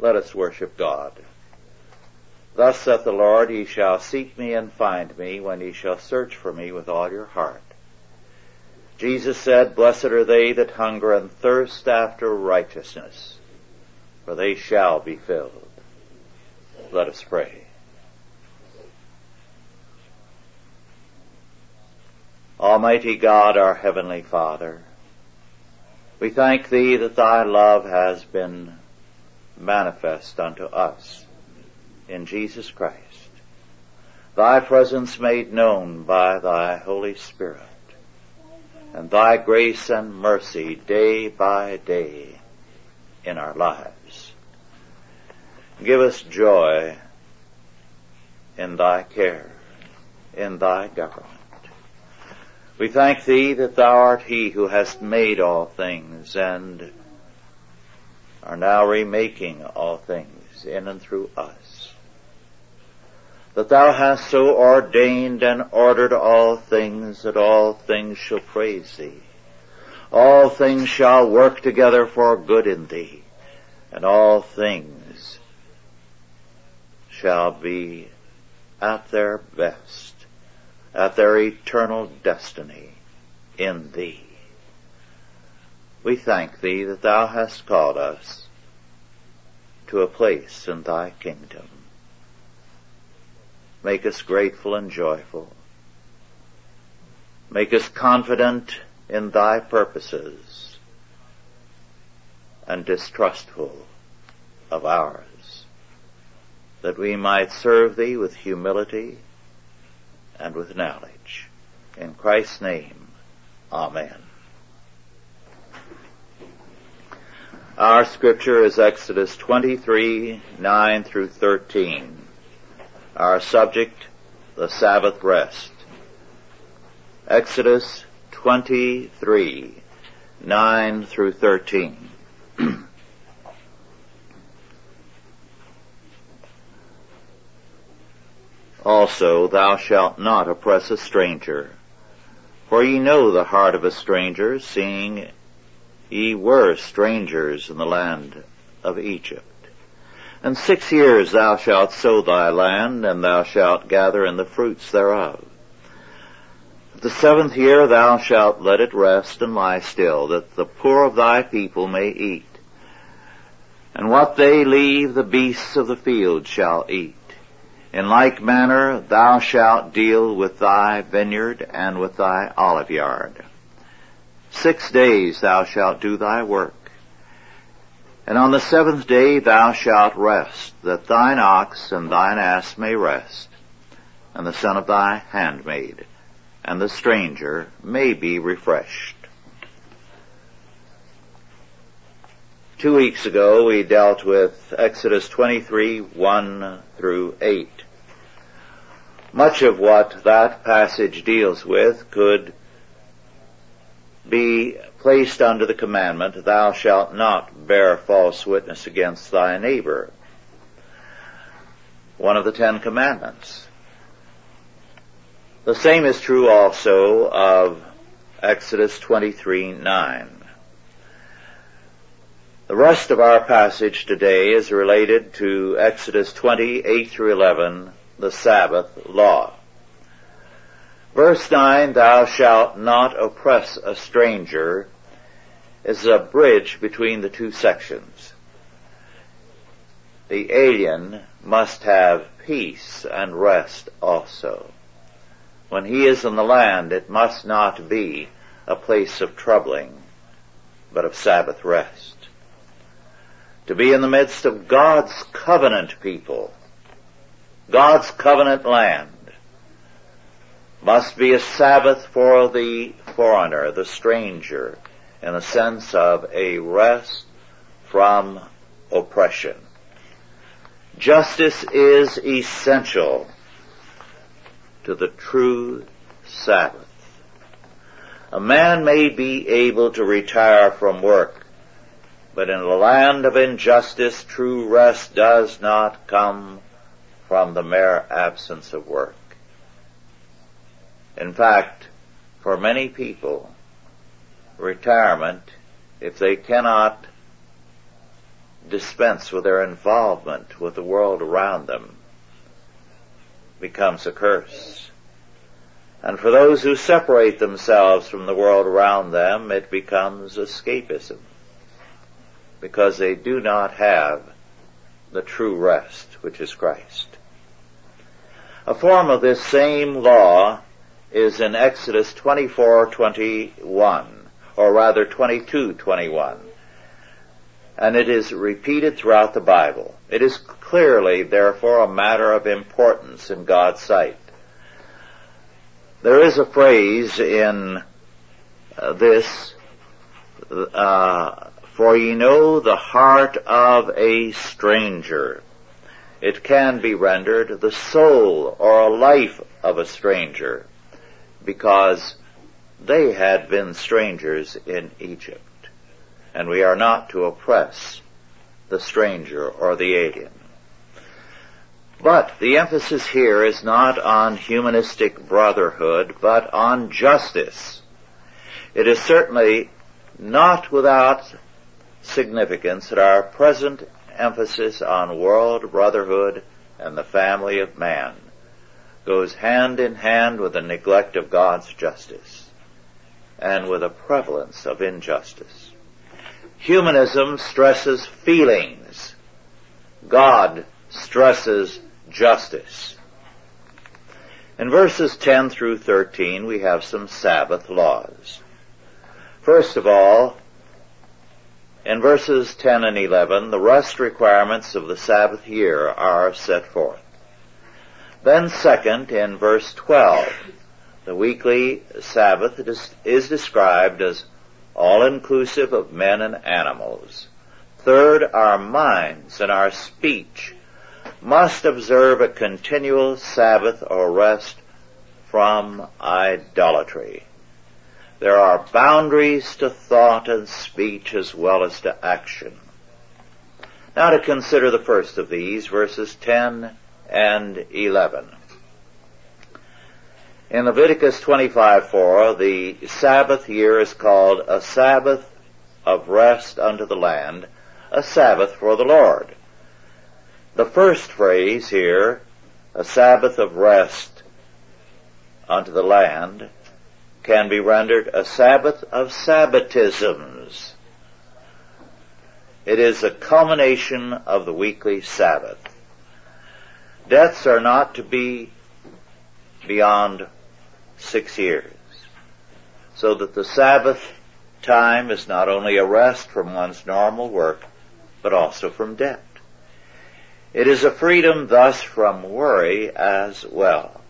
Let us worship God. Thus saith the Lord, Ye shall seek me and find me when ye shall search for me with all your heart. Jesus said, Blessed are they that hunger and thirst after righteousness, for they shall be filled. Let us pray. Almighty God, our Heavenly Father, we thank Thee that Thy love has been manifest unto us in Jesus Christ. Thy presence made known by Thy Holy Spirit, and Thy grace and mercy day by day in our lives. Give us joy in Thy care, in Thy government. We thank Thee that Thou art He who hast made all things and now remaking all things in and through us. That Thou hast so ordained and ordered all things that all things shall praise Thee. All things shall work together for good in Thee, and all things shall be at their best at their eternal destiny in Thee. We thank Thee that Thou hast called us to a place in Thy kingdom. Make us grateful and joyful. Make us confident in Thy purposes and distrustful of ours, that we might serve Thee with humility and with knowledge. In Christ's name, Amen. Our scripture is Exodus 23, 9 through 13. Our subject, the Sabbath rest. Exodus 23, 9 through 13. Also, thou shalt not oppress a stranger. For ye know the heart of a stranger, seeing ye were strangers in the land of Egypt. And six years thou shalt sow thy land, and thou shalt gather in the fruits thereof. The seventh year thou shalt let it rest and lie still, that the poor of thy people may eat. And what they leave the beasts of the field shall eat. In like manner thou shalt deal with thy vineyard and with thy olive yard. Six days thou shalt do thy work. And on the seventh day thou shalt rest, that thine ox and thine ass may rest, and the son of thy handmaid, and the stranger may be refreshed. Two weeks ago we dealt with Exodus 23, 1 through 8. Much of what that passage deals with could be placed under the commandment, thou shalt not bear false witness against thy neighbor. One of the Ten Commandments. The same is true also of Exodus 23, 9. The rest of our passage today is related to Exodus 20, 8 through 11, the Sabbath law. Verse 9, thou shalt not oppress a stranger, is a bridge between the two sections. The alien must have peace and rest also. When he is in the land, it must not be a place of troubling, but of Sabbath rest to be in the midst of God's covenant people, God's covenant land, must be a Sabbath for the foreigner, the stranger, in the sense of a rest from oppression. Justice is essential to the true Sabbath. A man may be able to retire from work but in a land of injustice, true rest does not come from the mere absence of work. In fact, for many people, retirement, if they cannot dispense with their involvement with the world around them becomes a curse. And for those who separate themselves from the world around them, it becomes escapism. Because they do not have the true rest, which is Christ. A form of this same law is in Exodus 24:21, or rather 22:21. And it is repeated throughout the Bible. It is clearly, therefore, a matter of importance in God's sight. There is a phrase in uh, this, uh, for ye know the heart of a stranger. It can be rendered the soul or a life of a stranger because they had been strangers in Egypt. And we are not to oppress the stranger or the alien. But the emphasis here is not on humanistic brotherhood, but on justice. It is certainly not without significance that our present emphasis on world brotherhood and the family of man goes hand in hand with the neglect of God's justice and with a prevalence of injustice. Humanism stresses feelings. God stresses justice. In verses 10 through 13 we have some Sabbath laws. First of all, in verses 10 and 11, the rest requirements of the Sabbath year are set forth. Then second, in verse 12, the weekly Sabbath is described as all-inclusive of men and animals. Third, our minds and our speech must observe a continual Sabbath or rest from idolatry. There are boundaries to thought and speech as well as to action. Now to consider the first of these, verses 10 and 11. In Leviticus 25:4, the Sabbath year is called a Sabbath of rest unto the land, a Sabbath for the Lord. The first phrase here, a Sabbath of rest unto the land, can be rendered a Sabbath of Sabbatisms. It is a culmination of the weekly Sabbath. Deaths are not to be beyond six years. So that the Sabbath time is not only a rest from one's normal work, but also from debt. It is a freedom thus from worry as well.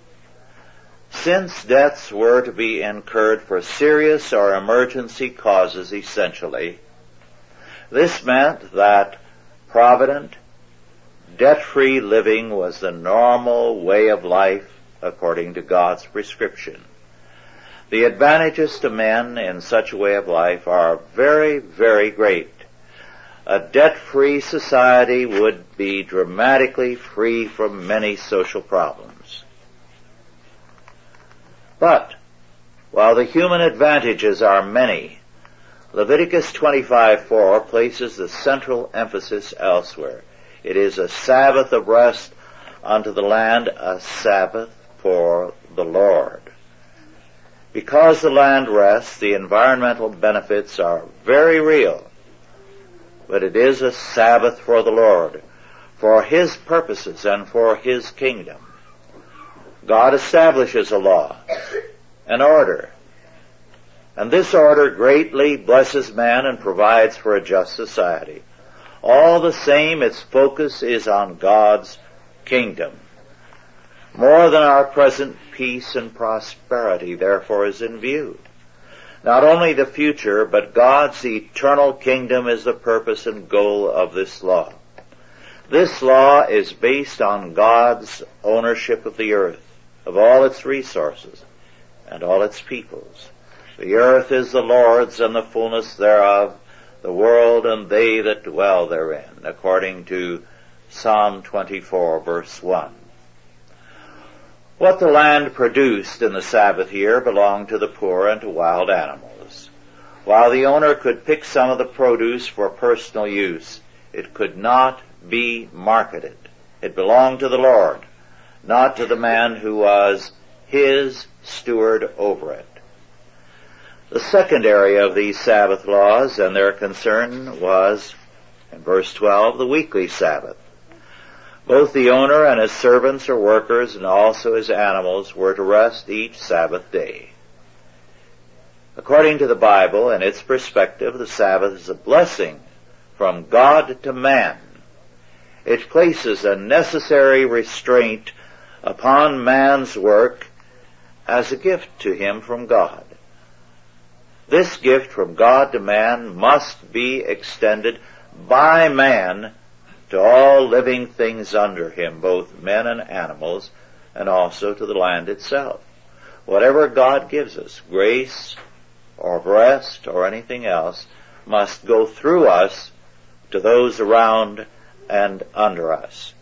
Since debts were to be incurred for serious or emergency causes essentially, this meant that provident, Debt-free living was the normal way of life according to God's prescription. The advantages to men in such a way of life are very, very great. A debt-free society would be dramatically free from many social problems. But, while the human advantages are many, Leviticus 25:4 places the central emphasis elsewhere. It is a Sabbath of rest unto the land, a Sabbath for the Lord. Because the land rests, the environmental benefits are very real. But it is a Sabbath for the Lord, for His purposes and for His kingdom. God establishes a law, an order, and this order greatly blesses man and provides for a just society. All the same, its focus is on God's kingdom. More than our present peace and prosperity, therefore, is in view. Not only the future, but God's eternal kingdom is the purpose and goal of this law. This law is based on God's ownership of the earth, of all its resources, and all its peoples. The earth is the Lord's and the fullness thereof, the world and they that dwell therein, according to Psalm 24 verse 1. What the land produced in the Sabbath year belonged to the poor and to wild animals. While the owner could pick some of the produce for personal use, It could not be marketed. It belonged to the Lord, not to the man who was his steward over it. The second area of these Sabbath laws and their concern was, in verse 12, the weekly Sabbath. Both the owner and his servants or workers and also his animals were to rest each Sabbath day. According to the Bible and its perspective, the Sabbath is a blessing from God to man. It places a necessary restraint upon man's work as a gift to him from God. This gift from God to man must be extended by man to all living things under him, both men and animals, and also to the land itself. Whatever God gives us, grace or rest or anything else, must go through us to those around and under us.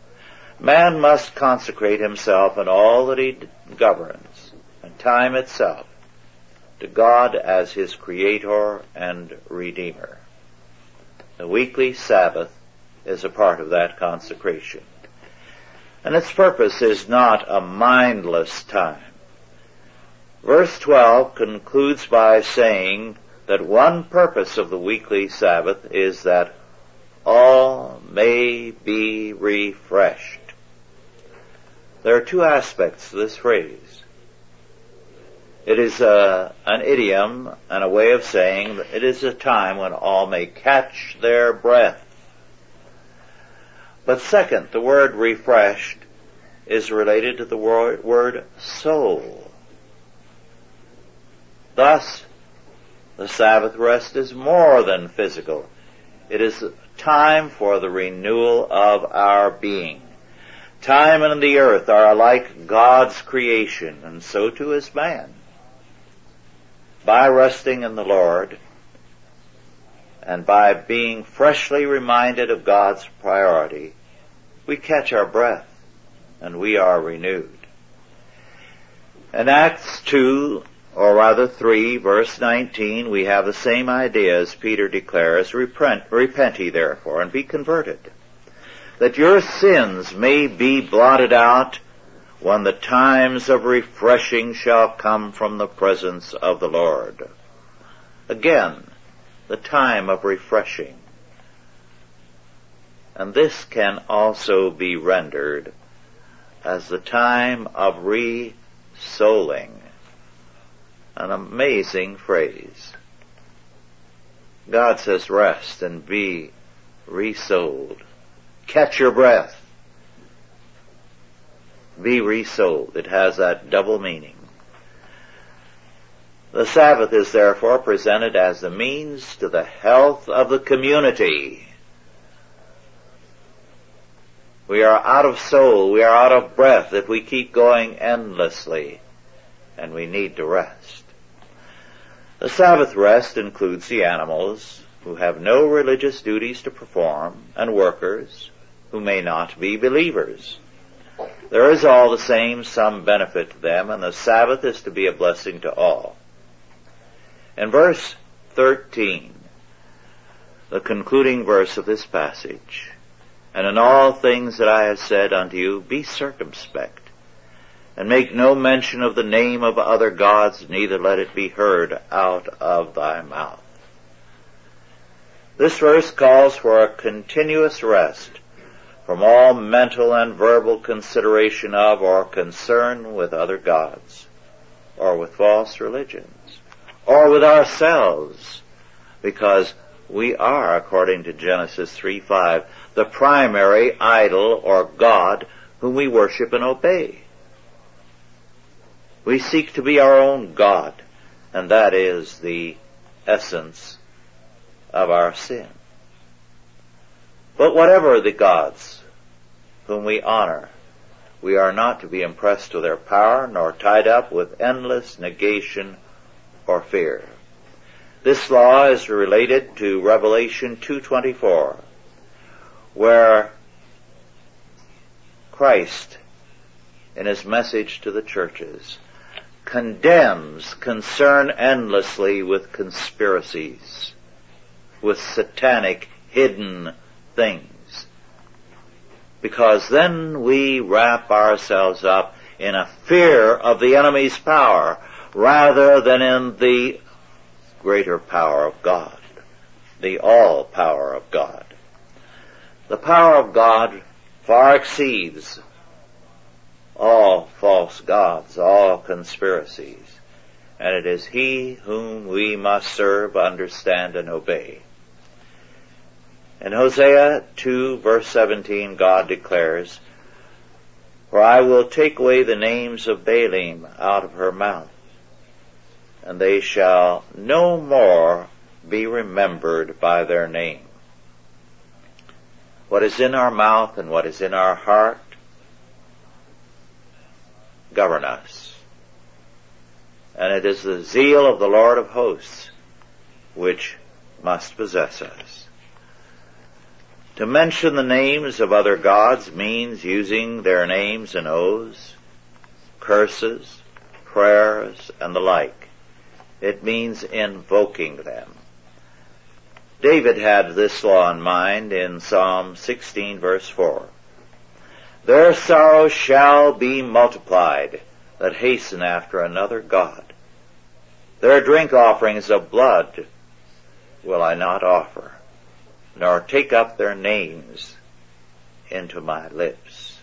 Man must consecrate himself and all that he governs, and time itself, to God as his creator and redeemer. The weekly Sabbath is a part of that consecration. And its purpose is not a mindless time. Verse 12 concludes by saying that one purpose of the weekly Sabbath is that all may be refreshed. There are two aspects to this phrase. It is a, uh, an idiom and a way of saying that it is a time when all may catch their breath. But second, the word refreshed is related to the word, word soul. Thus, the Sabbath rest is more than physical. It is time for the renewal of our being. Time and the earth are alike God's creation, and so too is man. By resting in the Lord, and by being freshly reminded of God's priority, we catch our breath and we are renewed. In Acts 2, or rather 3, verse 19, we have the same idea as Peter declares, repent, repent ye therefore and be converted, that your sins may be blotted out when the times of refreshing shall come from the presence of the Lord. Again, the time of refreshing. And this can also be rendered as the time of re-souling. An amazing phrase. God says rest and be resouled. Catch your breath. Be resouled. It has that double meaning. The Sabbath is therefore presented as the means to the health of the community. We are out of soul. We are out of breath if we keep going endlessly. And we need to rest. The Sabbath rest includes the animals who have no religious duties to perform and workers who may not be believers. There is all the same some benefit to them and the Sabbath is to be a blessing to all. In verse 13, the concluding verse of this passage, and in all things that I have said unto you, be circumspect, and make no mention of the name of other gods, neither let it be heard out of thy mouth. This verse calls for a continuous rest from all mental and verbal consideration of or concern with other gods, or with false religions, or with ourselves, because we are, according to Genesis 3 5, the primary idol or God whom we worship and obey. We seek to be our own God, and that is the essence of our sin. But whatever the gods whom we honor, we are not to be impressed with their power nor tied up with endless negation or fear. This law is related to Revelation 224 where Christ, in his message to the churches, condemns concern endlessly with conspiracies, with satanic hidden things. Because then we wrap ourselves up in a fear of the enemy's power rather than in the greater power of God, the all power of God. The power of God far exceeds all false gods, all conspiracies, and it is He whom we must serve, understand, and obey. In Hosea 2 verse 17, God declares, For I will take away the names of Baalim out of her mouth, and they shall no more be remembered by their name. What is in our mouth and what is in our heart govern us. And it is the zeal of the Lord of hosts which must possess us. To mention the names of other gods means using their names and oaths, curses, prayers, and the like. It means invoking them. David had this law in mind in Psalm 16 verse 4. Their sorrow shall be multiplied that hasten after another God. Their drink offerings of blood will I not offer nor take up their names into my lips.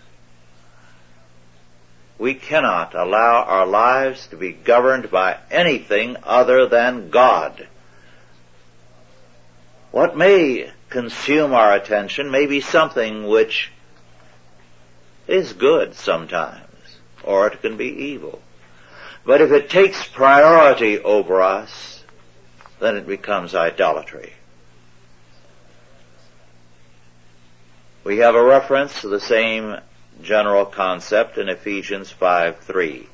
We cannot allow our lives to be governed by anything other than God. What may consume our attention may be something which is good sometimes, or it can be evil. But if it takes priority over us, then it becomes idolatry. We have a reference to the same general concept in Ephesians 5:3.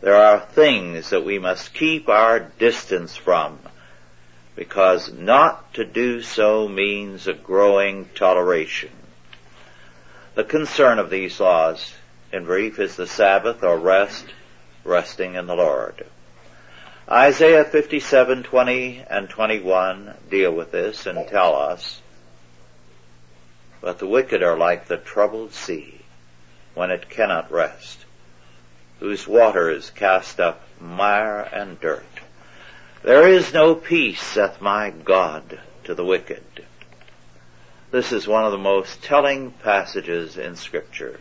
There are things that we must keep our distance from because not to do so means a growing toleration. The concern of these laws, in brief, is the Sabbath or rest, resting in the Lord. Isaiah 57:20 and 21 deal with this and tell us but the wicked are like the troubled sea when it cannot rest, whose waters cast up mire and dirt. There is no peace, saith my God, to the wicked. This is one of the most telling passages in scripture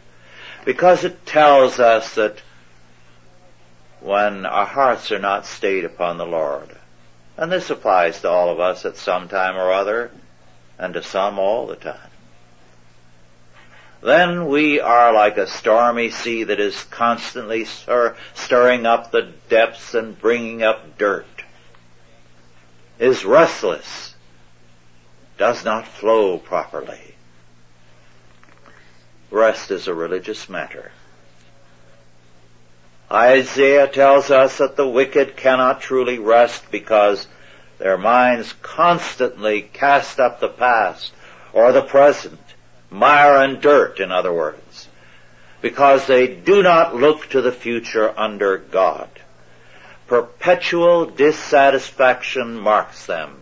because it tells us that when our hearts are not stayed upon the Lord, and this applies to all of us at some time or other, and to some all the time, then we are like a stormy sea that is constantly stir- stirring up the depths and bringing up dirt, is restless, does not flow properly. Rest is a religious matter. Isaiah tells us that the wicked cannot truly rest because their minds constantly cast up the past or the present mire and dirt, in other words, because they do not look to the future under God. Perpetual dissatisfaction marks them,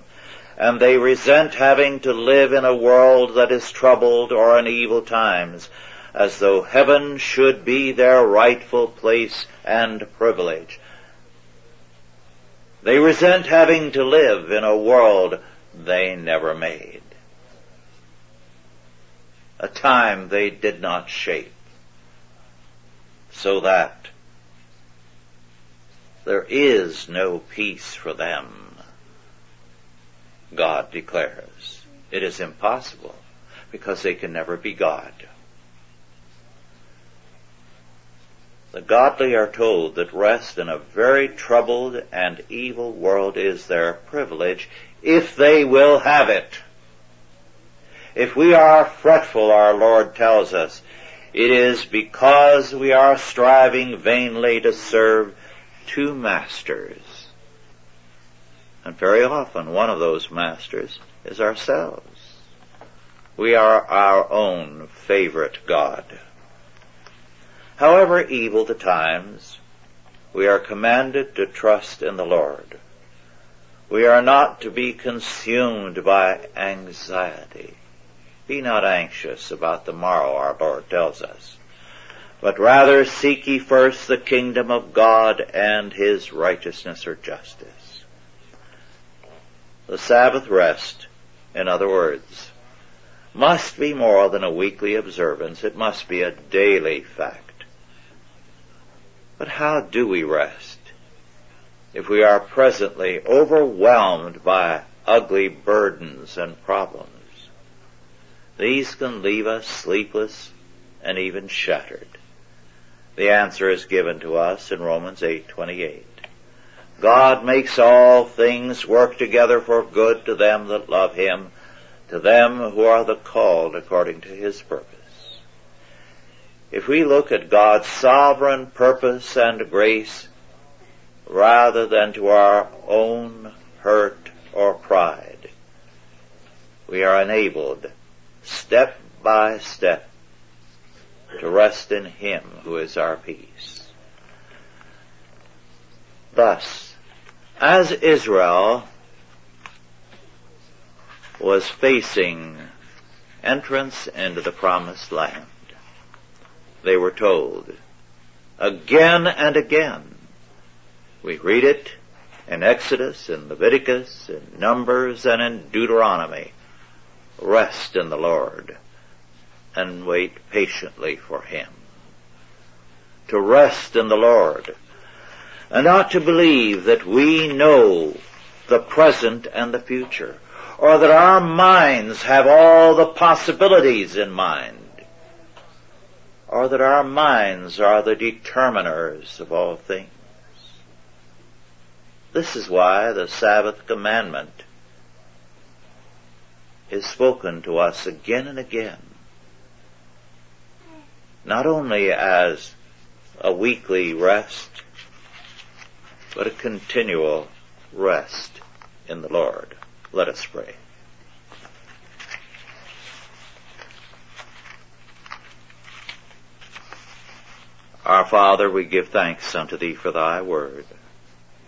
and they resent having to live in a world that is troubled or in evil times, as though heaven should be their rightful place and privilege. They resent having to live in a world they never made a time they did not shape, so that there is no peace for them. God declares. It is impossible because they can never be God. The godly are told that rest in a very troubled and evil world is their privilege if they will have it. If we are fretful, our Lord tells us, it is because we are striving vainly to serve two masters. And very often one of those masters is ourselves. We are our own favorite God. However evil the times, we are commanded to trust in the Lord. We are not to be consumed by anxiety Be not anxious about the morrow, our Lord tells us, but rather seek ye first the kingdom of God and his righteousness or justice. The Sabbath rest, in other words, must be more than a weekly observance. It must be a daily fact. But how do we rest if we are presently overwhelmed by ugly burdens and problems? These can leave us sleepless and even shattered. The answer is given to us in Romans 8:28. God makes all things work together for good to them that love him, to them who are the called according to his purpose. If we look at God's sovereign purpose and grace rather than to our own hurt or pride, we are enabled step by step to rest in Him who is our peace. Thus, as Israel was facing entrance into the promised land, they were told again and again. We read it in Exodus, in Leviticus, in Numbers, and in Deuteronomy rest in the Lord and wait patiently for Him. To rest in the Lord and not to believe that we know the present and the future or that our minds have all the possibilities in mind or that our minds are the determiners of all things. This is why the Sabbath commandment is spoken to us again and again. Not only as a weekly rest, but a continual rest in the Lord. Let us pray. Our Father, we give thanks unto Thee for Thy word.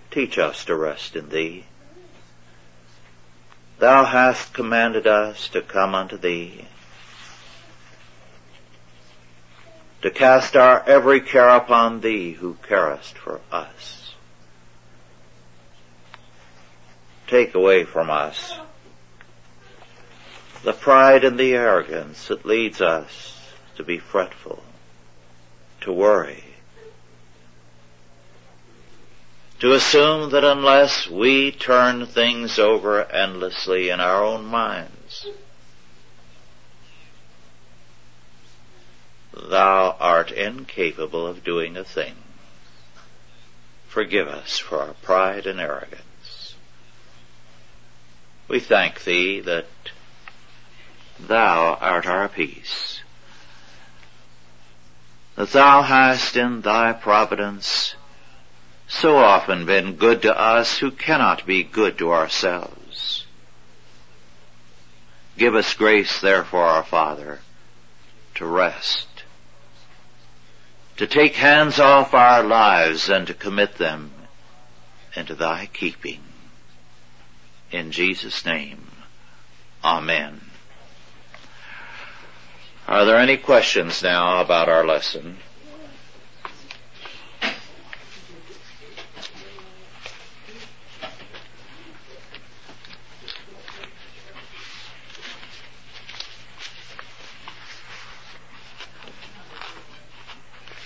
Teach us to rest in Thee Thou hast commanded us to come unto Thee, to cast our every care upon Thee who carest for us. Take away from us the pride and the arrogance that leads us to be fretful, to worry, to assume that unless we turn things over endlessly in our own minds, thou art incapable of doing a thing. Forgive us for our pride and arrogance. We thank thee that thou art our peace, that thou hast in thy providence so often been good to us who cannot be good to ourselves. Give us grace, therefore, our Father, to rest, to take hands off our lives and to commit them into thy keeping. In Jesus' name, Amen. Are there any questions now about our lesson?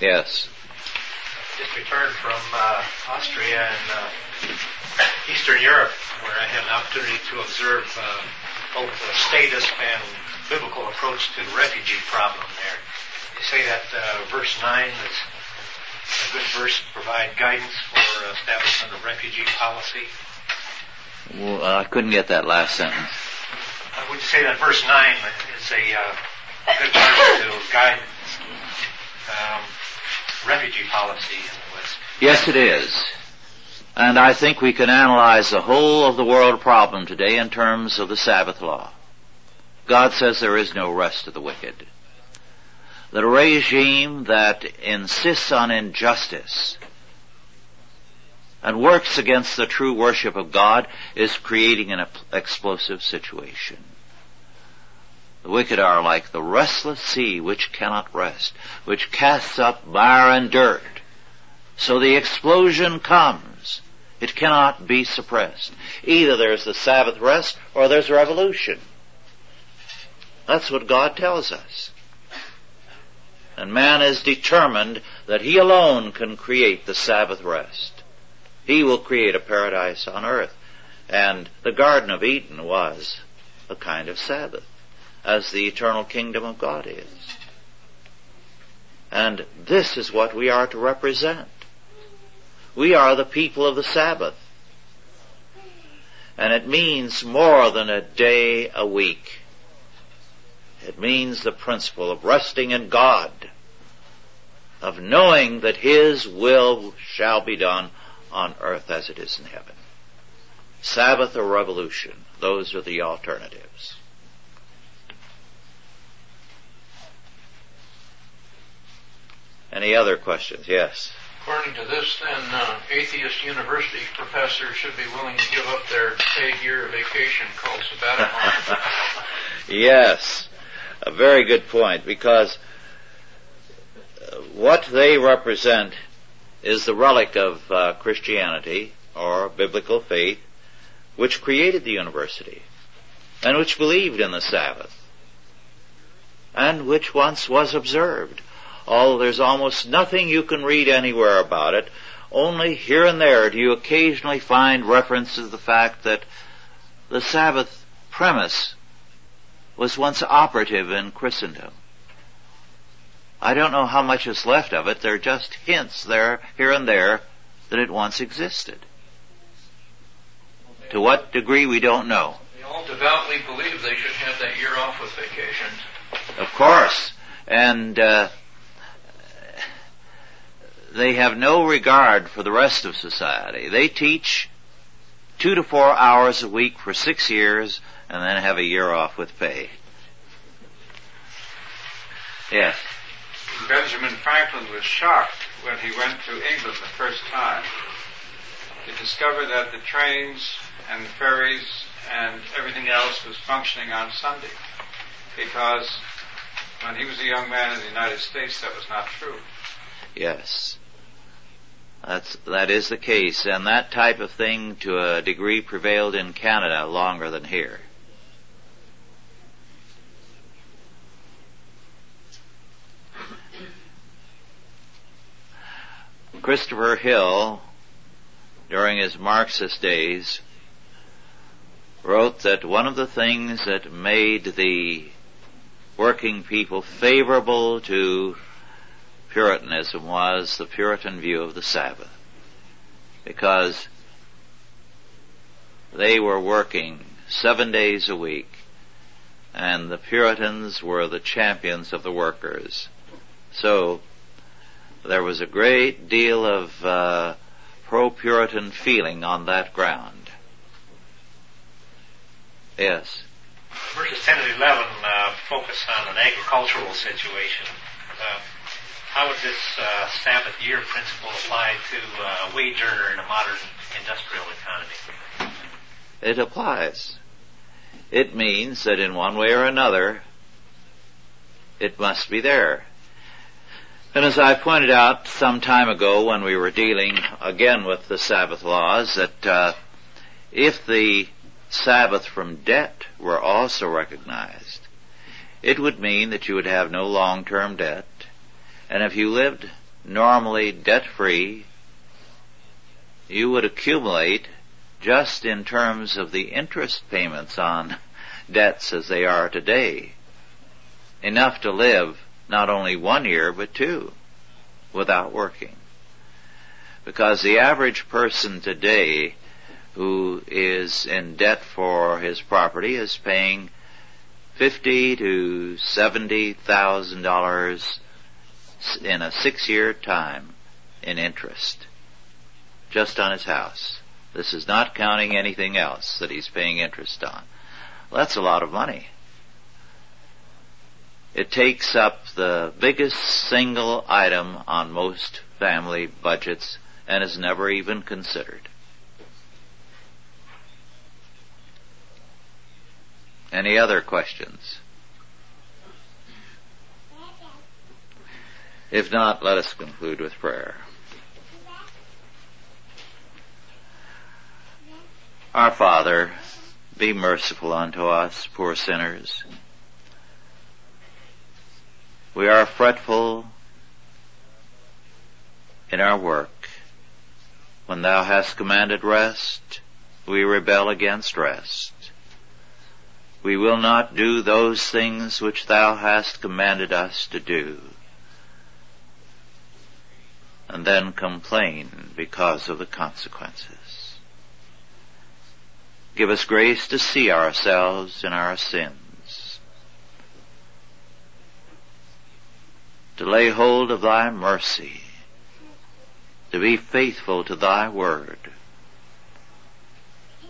Yes. Just returned from uh, Austria and uh, Eastern Europe, where I had an opportunity to observe uh, both the status and biblical approach to the refugee problem there. You say that uh, verse 9 is a good verse to provide guidance for establishment of refugee policy. Well, I couldn't get that last sentence. I would say that verse 9 is a uh, good verse to guide refugee policy in the West. Yes, it is. And I think we can analyze the whole of the world problem today in terms of the Sabbath law. God says there is no rest to the wicked. The regime that insists on injustice and works against the true worship of God is creating an explosive situation. The wicked are like the restless sea which cannot rest, which casts up mire and dirt. So the explosion comes. It cannot be suppressed. Either there's the Sabbath rest or there's revolution. That's what God tells us. And man is determined that he alone can create the Sabbath rest. He will create a paradise on earth. And the Garden of Eden was a kind of Sabbath, as the eternal kingdom of God is. And this is what we are to represent. We are the people of the Sabbath. And it means more than a day a week. It means the principle of resting in God, of knowing that His will shall be done on earth as it is in heaven. Sabbath or revolution, those are the alternatives. Any other questions? Yes. According to this, then, uh, atheist university professors should be willing to give up their paid year of vacation called sabbatical. yes, a very good point, because uh, what they represent is the relic of uh, Christianity or biblical faith, which created the university and which believed in the Sabbath and which once was observed. Although there's almost nothing you can read anywhere about it, only here and there do you occasionally find reference to the fact that the Sabbath premise was once operative in Christendom. I don't know how much is left of it. There are just hints there, here and there, that it once existed. To what degree we don't know. They all devoutly believe they should have that year off with vacations. Of course. And uh, they have no regard for the rest of society. They teach two to four hours a week for six years and then have a year off with pay. Yes. Benjamin Franklin was shocked when he went to England the first time to discover that the trains and the ferries and everything else was functioning on Sunday. Because when he was a young man in the United States, that was not true. Yes. That's, that is the case, and that type of thing to a degree prevailed in Canada longer than here. Christopher Hill, during his Marxist days, wrote that one of the things that made the working people favorable to Puritanism was the Puritan view of the Sabbath. Because they were working seven days a week and the Puritans were the champions of the workers. So there was a great deal of uh, pro-Puritan feeling on that ground. Yes. Verses 10 and 11 uh, focus on an agricultural situation. Uh, how would this uh, Sabbath year principle apply to uh, a wage earner in a modern industrial economy? It applies. It means that in one way or another, it must be there. And as I pointed out some time ago when we were dealing again with the Sabbath laws, that uh, if the Sabbath from debt were also recognized, it would mean that you would have no long-term debt, and if you lived normally debt free, you would accumulate just in terms of the interest payments on debts as they are today. Enough to live not only one year but two without working. Because the average person today who is in debt for his property is paying fifty to seventy thousand dollars in a six year time in interest just on his house. This is not counting anything else that he's paying interest on. Well, that's a lot of money. It takes up the biggest single item on most family budgets and is never even considered. Any other questions? If not, let us conclude with prayer. Our Father, be merciful unto us, poor sinners. We are fretful in our work. When thou hast commanded rest, we rebel against rest. We will not do those things which thou hast commanded us to do, and then complain because of the consequences. Give us grace to see ourselves in our sins, to lay hold of thy mercy, to be faithful to thy word,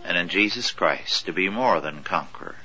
and in Jesus Christ to be more than conquerors.